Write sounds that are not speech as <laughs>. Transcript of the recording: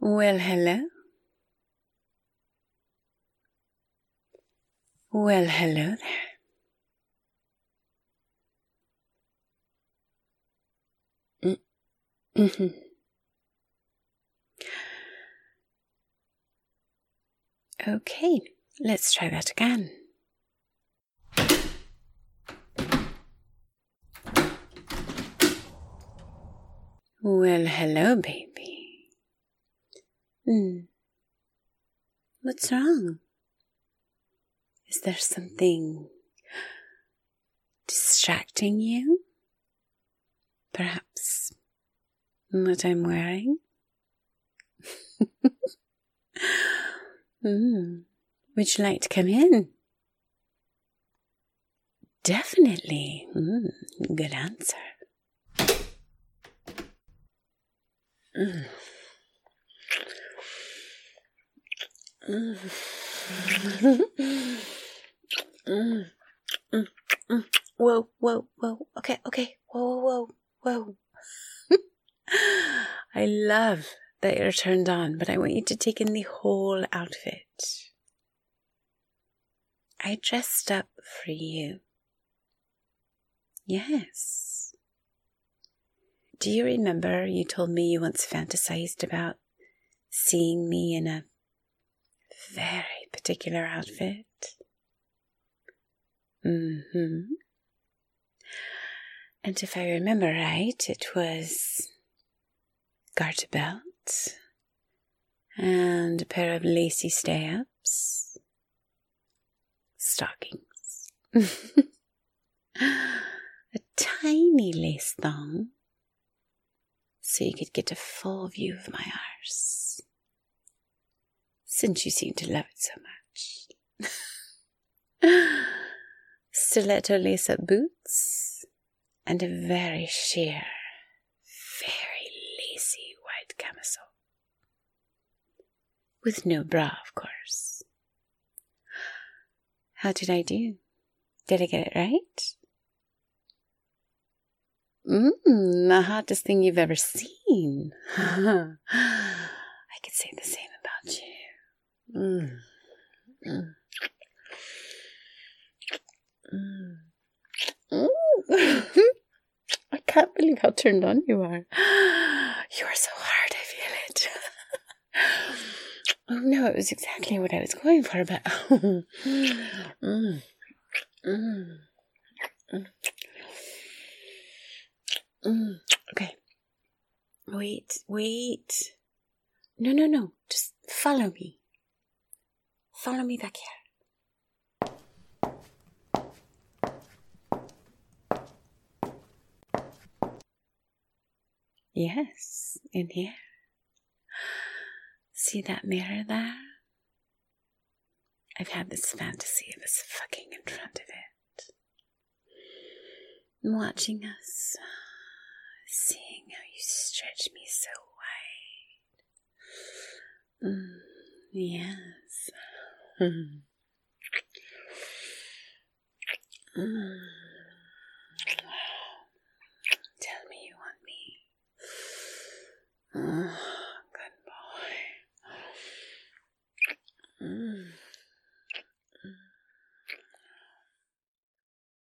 Well, hello. Well, hello there. Mm-hmm. Okay, let's try that again. Well, hello, baby. Hmm. What's wrong? Is there something distracting you? Perhaps what I'm wearing? <laughs> mm. Would you like to come in? Definitely. Mm. Good answer. Mm. Mm. Mm. Whoa, whoa, whoa. Okay, okay. Whoa, whoa, whoa. <laughs> I love that you're turned on, but I want you to take in the whole outfit. I dressed up for you. Yes. Do you remember you told me you once fantasized about seeing me in a very particular outfit? Mm hmm. And if I remember right, it was garter belt and a pair of lacy stay ups, stockings, <laughs> a tiny lace thong. So you could get a full view of my arse, since you seem to love it so much. <laughs> Stiletto lace up boots and a very sheer, very lacy white camisole. With no bra, of course. How did I do? Did I get it right? Mmm, the hottest thing you've ever seen. <laughs> I could say the same. Mm. Mm. Mm. <laughs> I can't believe how turned on you are. <gasps> You are so hard, I feel it. <laughs> oh no, it was exactly what I was going for, but. <laughs> mm. Mm. Mm. Okay. Wait, wait. No, no, no. Just follow me. Follow me back here. Yes, in here. See that mirror there? I've had this fantasy of us fucking in front of it. Watching us, seeing how you stretch me so wide. Mm, yes. Mm. Mm.